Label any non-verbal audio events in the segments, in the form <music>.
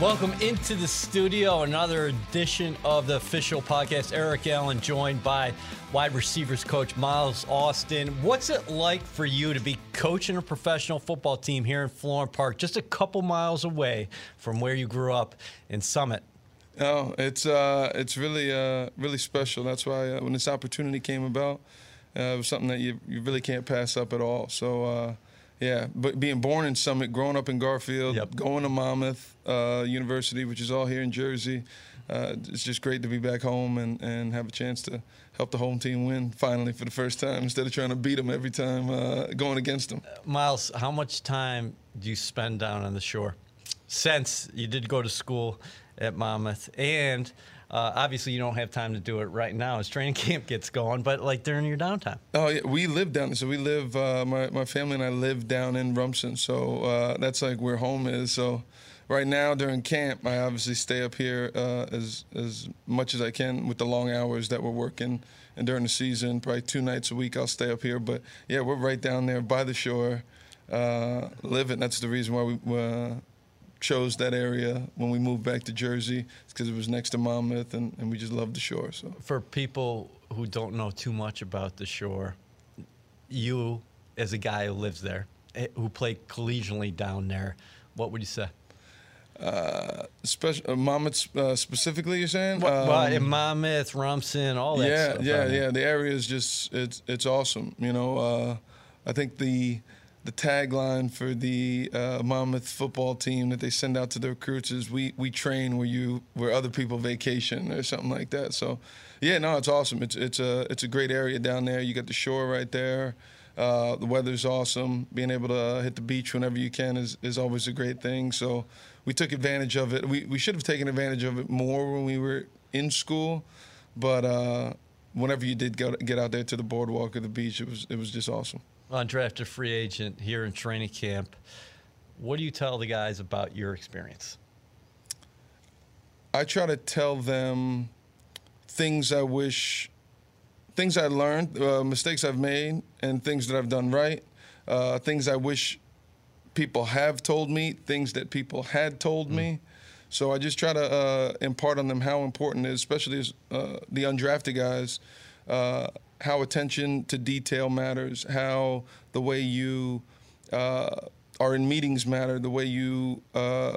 Welcome into the studio, another edition of the official podcast. Eric Allen joined by wide receivers coach Miles Austin. What's it like for you to be coaching a professional football team here in Florham Park, just a couple miles away from where you grew up in Summit? Oh, it's uh, it's really uh, really special. That's why uh, when this opportunity came about, uh, it was something that you you really can't pass up at all. So uh, yeah, but being born in Summit, growing up in Garfield, Yep. going to Monmouth uh, University, which is all here in Jersey, uh, it's just great to be back home and, and have a chance to help the home team win finally for the first time instead of trying to beat them every time uh, going against them. Miles, how much time do you spend down on the shore? Since you did go to school at Monmouth, and uh, obviously you don't have time to do it right now as training <laughs> camp gets going, but like during your downtime. Oh yeah, we live down there. So we live. Uh, my my family and I live down in Rumson. So uh, that's like where home is. So right now during camp, I obviously stay up here uh, as as much as I can with the long hours that we're working. And during the season, probably two nights a week, I'll stay up here. But yeah, we're right down there by the shore, uh, living. That's the reason why we. Uh, chose that area when we moved back to Jersey. Because it was next to Monmouth, and, and we just love the shore. So For people who don't know too much about the shore, you, as a guy who lives there, eh, who played collegially down there, what would you say? Special, uh, Monmouth uh, specifically, you're saying? Well, Um, in Monmouth, Rumson, all that yeah, stuff. yeah, I mean. yeah. The area is just it's it's awesome. You know, uh, I think the the tagline for the uh, Monmouth football team that they send out to the recruits is "We we train where you where other people vacation" or something like that. So, yeah, no, it's awesome. It's it's a it's a great area down there. You got the shore right there. Uh, the weather's awesome. Being able to uh, hit the beach whenever you can is, is always a great thing. So we took advantage of it. We, we should have taken advantage of it more when we were in school, but uh, whenever you did go, get out there to the boardwalk or the beach, it was it was just awesome. Undrafted free agent here in training camp. What do you tell the guys about your experience? I try to tell them things I wish, things I learned, uh, mistakes I've made, and things that I've done right. Uh, things I wish people have told me, things that people had told me. So I just try to uh, impart on them how important it is, especially as, uh, the undrafted guys, uh, how attention to detail matters, how the way you uh, are in meetings matter, the way you uh,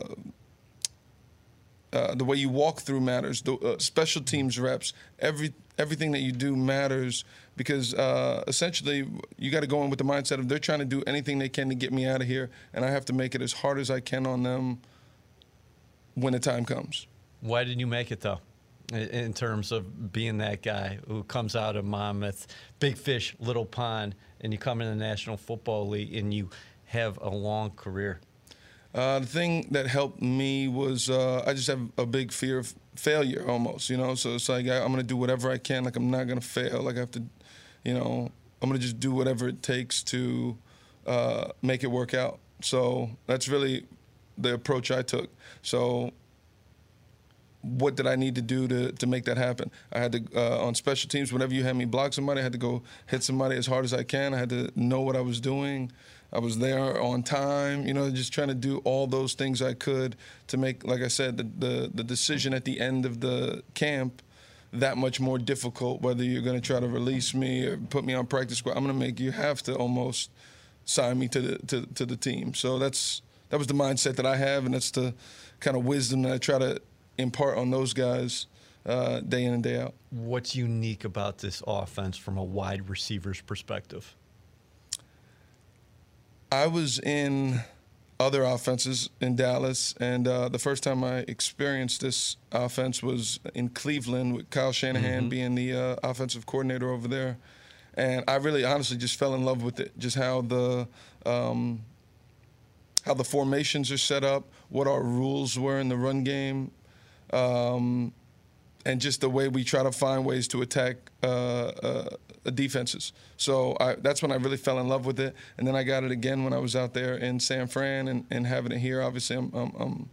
uh, the way you walk through matters. The uh, special teams reps, every everything that you do matters because uh, essentially you got to go in with the mindset of they're trying to do anything they can to get me out of here, and I have to make it as hard as I can on them when the time comes. Why didn't you make it though? In- terms of being that guy who comes out of Monmouth, big fish, little pond, and you come in the National Football League and you have a long career. Uh, the thing that helped me was uh, I just have a big fear of failure almost, you know. So it's like I, I'm gonna do whatever I can. Like I'm not gonna fail. Like I have to, you know, I'm gonna just do whatever it takes to uh, make it work out. So that's really the approach I took. So what did I need to do to, to make that happen? I had to uh, on special teams. Whenever you had me block somebody, I had to go hit somebody as hard as I can. I had to know what I was doing. I was there on time. You know, just trying to do all those things I could to make, like I said, the the, the decision at the end of the camp that much more difficult. Whether you're going to try to release me or put me on practice squad, I'm going to make you have to almost sign me to the to, to the team. So that's that was the mindset that I have, and that's the kind of wisdom that I try to impart on those guys uh, day in and day out. What's unique about this offense from a wide receiver's perspective? I was in other offenses in Dallas, and uh, the first time I experienced this offense was in Cleveland with Kyle Shanahan mm-hmm. being the uh, offensive coordinator over there, and I really, honestly, just fell in love with it. Just how the um, how the formations are set up, what our rules were in the run game, um, and just the way we try to find ways to attack uh, uh, defenses. So I, that's when I really fell in love with it. And then I got it again when I was out there in San Fran and, and having it here. Obviously, I'm, I'm, I'm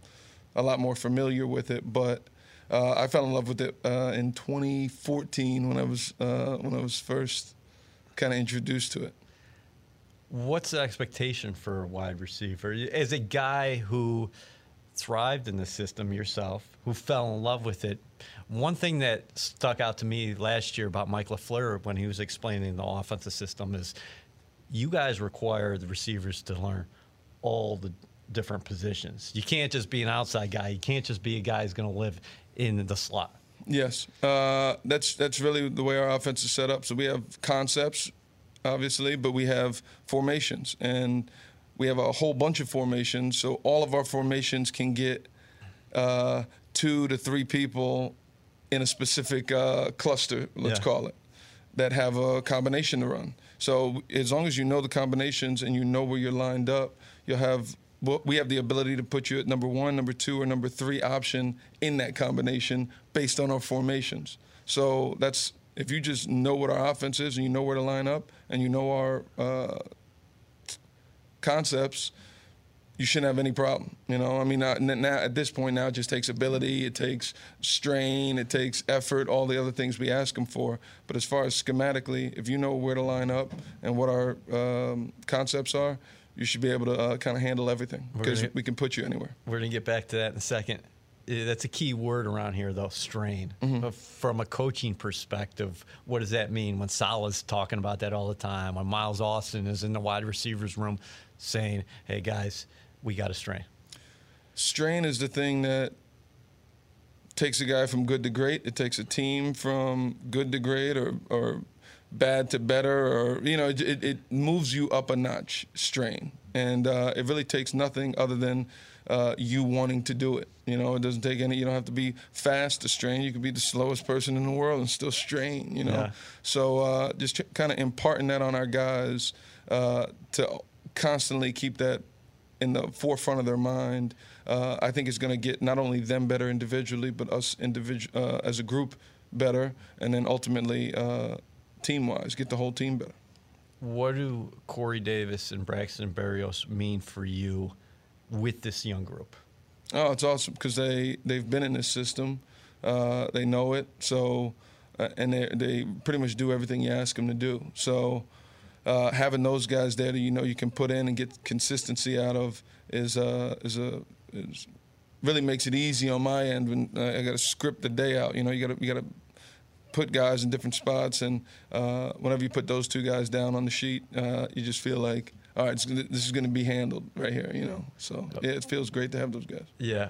a lot more familiar with it, but uh, I fell in love with it uh, in 2014 when I was uh, when I was first kind of introduced to it. What's the expectation for a wide receiver? As a guy who thrived in the system yourself, who fell in love with it. One thing that stuck out to me last year about Mike LaFleur when he was explaining the offensive system is you guys require the receivers to learn all the different positions. You can't just be an outside guy. You can't just be a guy who's going to live in the slot. Yes, uh, that's that's really the way our offense is set up. So we have concepts, obviously, but we have formations, and we have a whole bunch of formations, so all of our formations can get uh, two to three people in a specific uh, cluster, let's yeah. call it, that have a combination to run. So as long as you know the combinations and you know where you're lined up, you'll have we have the ability to put you at number one, number two, or number three option in that combination based on our formations. So that's if you just know what our offense is and you know where to line up and you know our uh, concepts, you shouldn't have any problem. You know, I mean, now, now, at this point now it just takes ability, it takes strain, it takes effort, all the other things we ask them for. But as far as schematically, if you know where to line up and what our um, concepts are, you should be able to uh, kind of handle everything because we can put you anywhere. We're gonna get back to that in a second. That's a key word around here, though. Strain. Mm-hmm. From a coaching perspective, what does that mean? When Saleh's talking about that all the time, when Miles Austin is in the wide receivers room saying, "Hey guys, we got a strain." Strain is the thing that takes a guy from good to great. It takes a team from good to great, or or bad to better, or you know, it, it moves you up a notch. Strain, and uh, it really takes nothing other than uh, you wanting to do it. You know, it doesn't take any. You don't have to be fast to strain. You could be the slowest person in the world and still strain. You know, yeah. so uh, just kind of imparting that on our guys uh, to constantly keep that in the forefront of their mind. Uh, I think it's going to get not only them better individually, but us individual uh, as a group better, and then ultimately uh, team-wise, get the whole team better. What do Corey Davis and Braxton Berrios mean for you? with this young group? Oh, it's awesome because they they've been in this system, uh, they know it. So, uh, and they they pretty much do everything you ask them to do. So, uh, having those guys there that you know you can put in and get consistency out of is uh, is a is really makes it easy on my end when I got to script the day out. You know, you got to you got to put guys in different spots, and uh, whenever you put those two guys down on the sheet, uh, you just feel like all right, this is going to be handled right here, you know. So yeah, it feels great to have those guys. Yeah,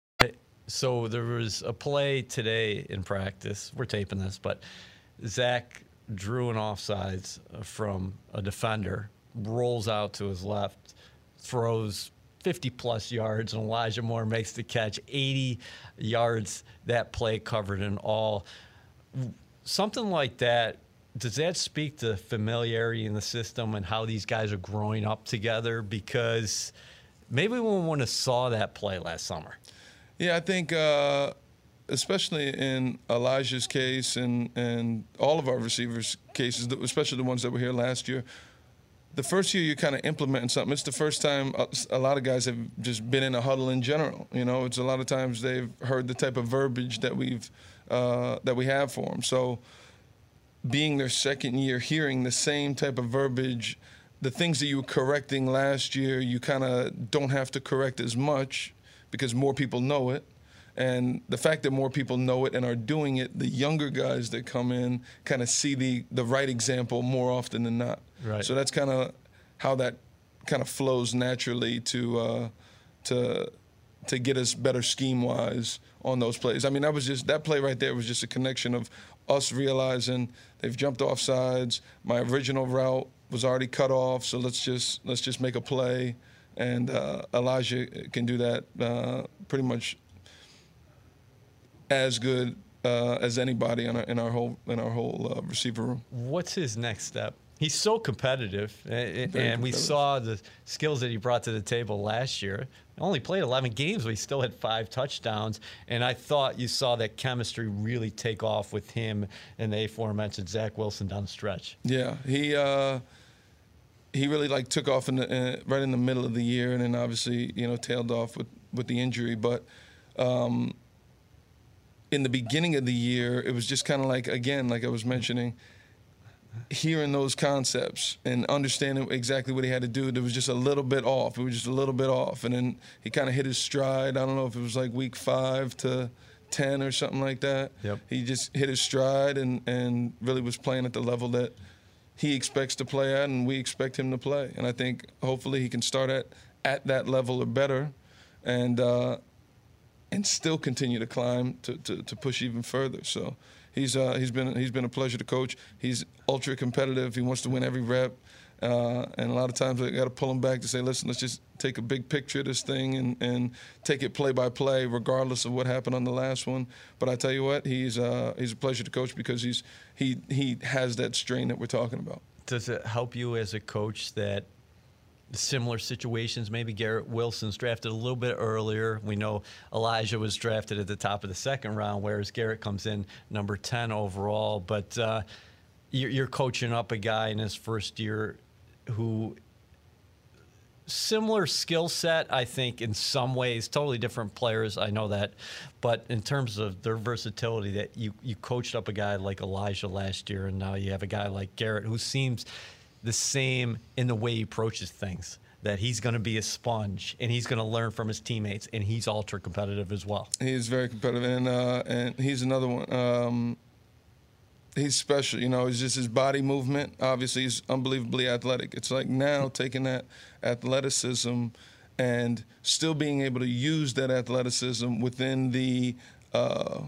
So there was a play today in practice. We're taping this, but Zach drew an offsides from a defender, rolls out to his left, throws 50 plus yards, and Elijah Moore makes the catch. 80 yards that play covered in all. Something like that. Does that speak to familiarity in the system and how these guys are growing up together? Because maybe we wouldn't have saw that play last summer. Yeah, I think uh, especially in Elijah's case and and all of our receivers' cases, especially the ones that were here last year, the first year you're kind of implementing something. It's the first time a, lot of guys have just been in a huddle in general. You know, it's a lot of times they've heard the type of verbiage that we've uh, that we have for them. So, being their second year, hearing the same type of verbiage, the things that you were correcting last year, you kind of don't have to correct as much because more people know it. And the fact that more people know it and are doing it, the younger guys that come in kind of see the, the right example more often than not. Right. So that's kind of how that kind of flows naturally to uh, to to get us better scheme wise on those plays. I mean, that was just that play right there was just a connection of us realizing they've jumped off sides. My original route was already cut off, so let's just let's just make a play. And uh, Elijah can do that uh, pretty much as good uh, as anybody in our, in our whole in our whole uh, receiver room. What's his next step? He's so competitive, and, Very we saw the skills that he brought to the table last year. Only played 11 games, but he still had five touchdowns. And I thought you saw that chemistry really take off with him and the aforementioned Zach Wilson down the stretch. Yeah, he uh, he really like took off in the, uh, right in the middle of the year, and then obviously you know tailed off with with the injury. But um, in the beginning of the year, it was just kind of like again, like I was mentioning, hearing those concepts and understanding exactly what he had to do. There was just a little bit off. It was just a little bit off, and then he kind of hit his stride. I don't know if it was like week five to. 10 or something like that. Yep. He just hit his stride and, and really was playing at the level that he expects to play at and we expect him to play. And I think hopefully he can start at, at that level or better and uh, and still continue to climb to, to, to push even further. So he's uh, he's been he's been a pleasure to coach. He's ultra competitive. He wants to win every rep. Uh, and a lot of times I got to pull him back to say, listen, let's just take a big picture of this thing and, and take it play by play, regardless of what happened on the last one. But I tell you what, he's uh, he's a pleasure to coach because he's he he has that strain that we're talking about. Does it help you as a coach that similar situations, maybe Garrett Wilson's drafted a little bit earlier? We know Elijah was drafted at the top of the second round, whereas Garrett comes in number 10 overall. But uh, you're, coaching up a guy in his first year who similar skill set, I think, in some ways, totally different players. I know that, but in terms of their versatility, that you you coached up a guy like Elijah last year, and now you have a guy like Garrett who seems the same in the way he approaches things. That he's going to be a sponge and he's going to learn from his teammates, and he's ultra competitive as well. He's very competitive, and uh, and he's another one. Um, he's special, you know. It's just his body movement. Obviously, he's unbelievably athletic. It's like now taking that athleticism and still being able to use that athleticism within the uh,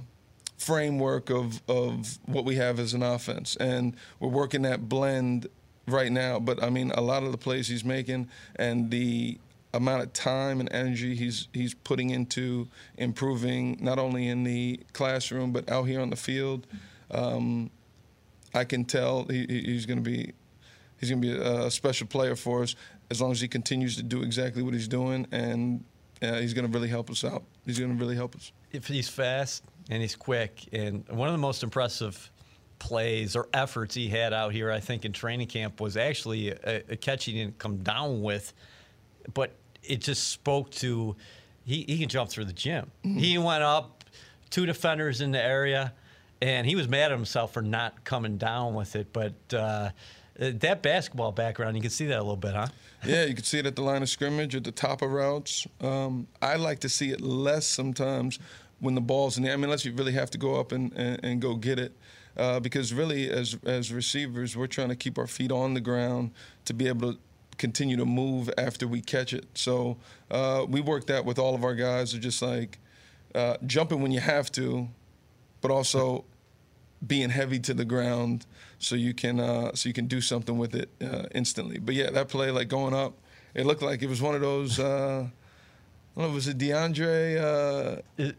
framework of of what we have as an offense, and we're working that blend right now. But I mean, a lot of the plays he's making and the amount of time and energy he's he's putting into improving not only in the classroom but out here on the field. Um, I can tell he, he- he's going to be he's going to be a, special player for us as long as he continues to do exactly what he's doing, and uh, he's going to really help us out. He's going to really help us. if he's fast and he's quick, and one of the most impressive plays or efforts he had out here, I think, in training camp was actually a, a catch he didn't come down with, but it just spoke to he, he can jump through the gym. He went up, two defenders in the area, and he was mad at himself for not coming down with it. But uh, that basketball background, you can see that a little bit, huh? Yeah, you can see it at the line of scrimmage, at the top of routes. Um, I like to see it less sometimes when the ball's in the. I mean, unless you really have to go up and, and, and go get it, uh, because really, as as receivers, we're trying to keep our feet on the ground to be able to continue to move after we catch it. So uh, we work that with all of our guys. Are just like uh, jumping when you have to, but also being heavy to the ground so you can uh, so you can do something with it uh, instantly. But yeah, that play like going up, it looked like it was one of those. I don't know, was it DeAndre uh, It-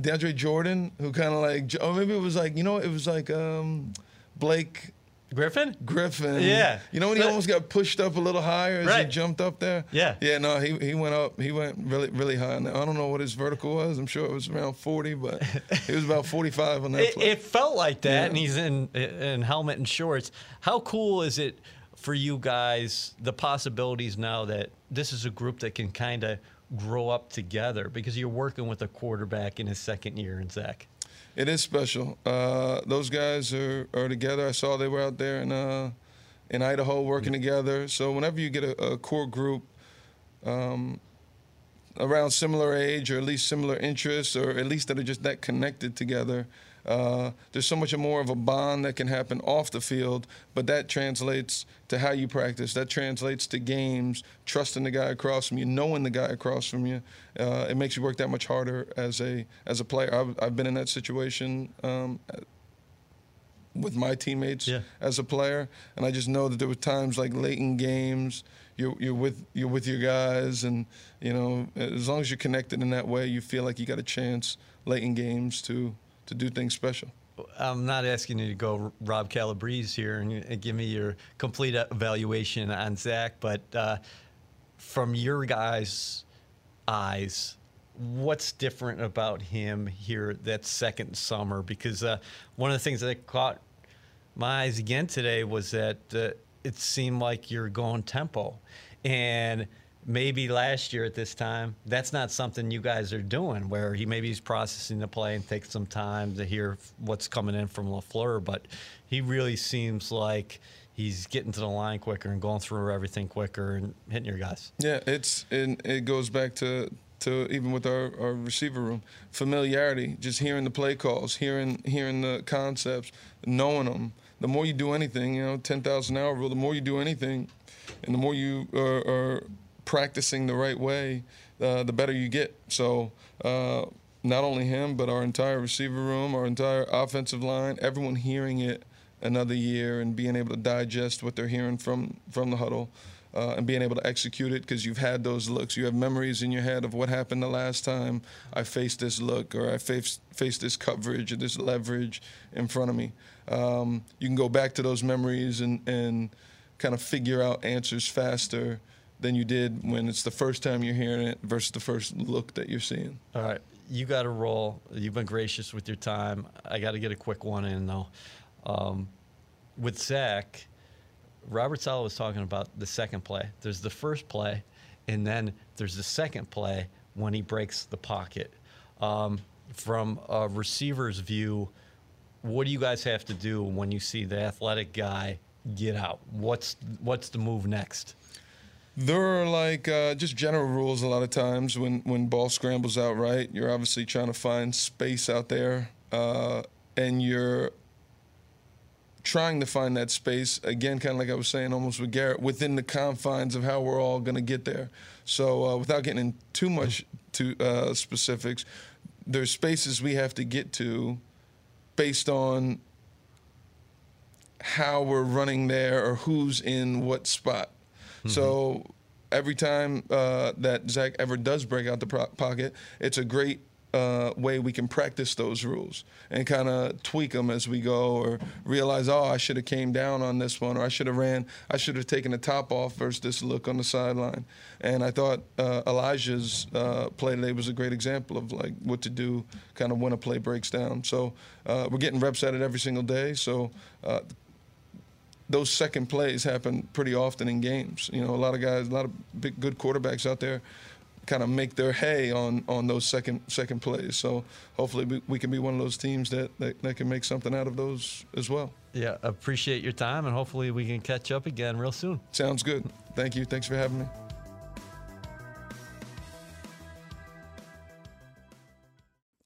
DeAndre Jordan who kind of like, or maybe it was like you know it was like um, Blake Griffin? Griffin. Yeah. You know when he almost got pushed up a little higher as he jumped up there? Yeah. Yeah, no, he, he went up. He went really, really high. Now, I don't know what his vertical was. I'm sure it was around 40, but it was about 45 on that It, play. it felt like that, Yeah. and he's in in helmet and shorts. How cool is it for you guys the possibilities now that this is a group that can kind of grow up together because you're working with a quarterback in his second year in Zach? It is special. Uh, those guys are, are together. I saw they were out there in uh, in Idaho working together. So whenever you get a, a core group um, around similar age or at least similar interests or at least that are just that connected together, uh, there's so much more of a bond that can happen off the field, but that translates to how you practice. That translates to games, trusting the guy across from you, knowing the guy across from you. Uh, it makes you work that much harder as a as a player. I've, I've been in that situation. Um, with my teammates yeah. as a player, and I just know that there were times like late in games, you're you're with you're with your guys, and you know as long as you're connected in that way, you feel like you got a chance late in games to to do things special. I'm not asking you to go Rob Calabrese here and give me your complete evaluation on Zach, but uh, from your guys' eyes, what's different about him here that second summer? Because uh, one of the things that caught my eyes again today was that uh, it seemed like you're going tempo. And maybe last year at this time, that's not something you guys are doing. Where he maybe he's processing the play and takes some time to hear what's coming in from Lafleur, but he really seems like he's getting to the line quicker and going through everything quicker and hitting your guys. Yeah, it's and it goes back to to even with our, our receiver room familiarity, just hearing the play calls, hearing hearing the concepts, knowing them. The more you do anything, you know, ten thousand hour rule. The more you do anything, and the more you are, are practicing the right way, uh, the better you get. So uh, not only him, but our entire receiver room, our entire offensive line, everyone hearing it another year and being able to digest what they're hearing from from the huddle. Uh, and being able to execute it because you've had those looks. You have memories in your head of what happened the last time I faced this look or I faced, faced this coverage or this leverage in front of me. Um, you can go back to those memories and, and kind of figure out answers faster than you did when it's the first time you're hearing it versus the first look that you're seeing. All right. You got to roll. You've been gracious with your time. I got to get a quick one in, though. Um, with Zach, Robert Saleh was talking about the second play. There's the first play, and then there's the second play when he breaks the pocket. Um, from a receiver's view, what do you guys have to do when you see the athletic guy get out? What's what's the move next? There are like uh, just general rules a lot of times when when ball scrambles out right. You're obviously trying to find space out there, uh, and you're trying to find that space again, kind of like I was saying, almost with Garrett, within the confines of how we're all going to get there. So uh, without getting in too much to uh, specifics, there's spaces we have to get to based on how we're running there or who's in what spot. Mm-hmm. So every time uh, that Zach ever does break out the pro- pocket, it's a great uh, way we can practice those rules and kind of tweak them as we go or realize oh i should have came down on this one or i should have ran i should have taken the top off versus this look on the sideline and i thought uh, elijah's uh, play today was a great example of like what to do kind of when a play breaks down so uh, we're getting reps at it every single day so uh, those second plays happen pretty often in games. You know, a lot of guys, a lot of big, good quarterbacks out there kind of make their hay on on those second second plays. So hopefully we, we can be one of those teams that, that, that can make something out of those as well. Yeah, appreciate your time, and hopefully we can catch up again real soon. Sounds good. Thank you. Thanks for having me.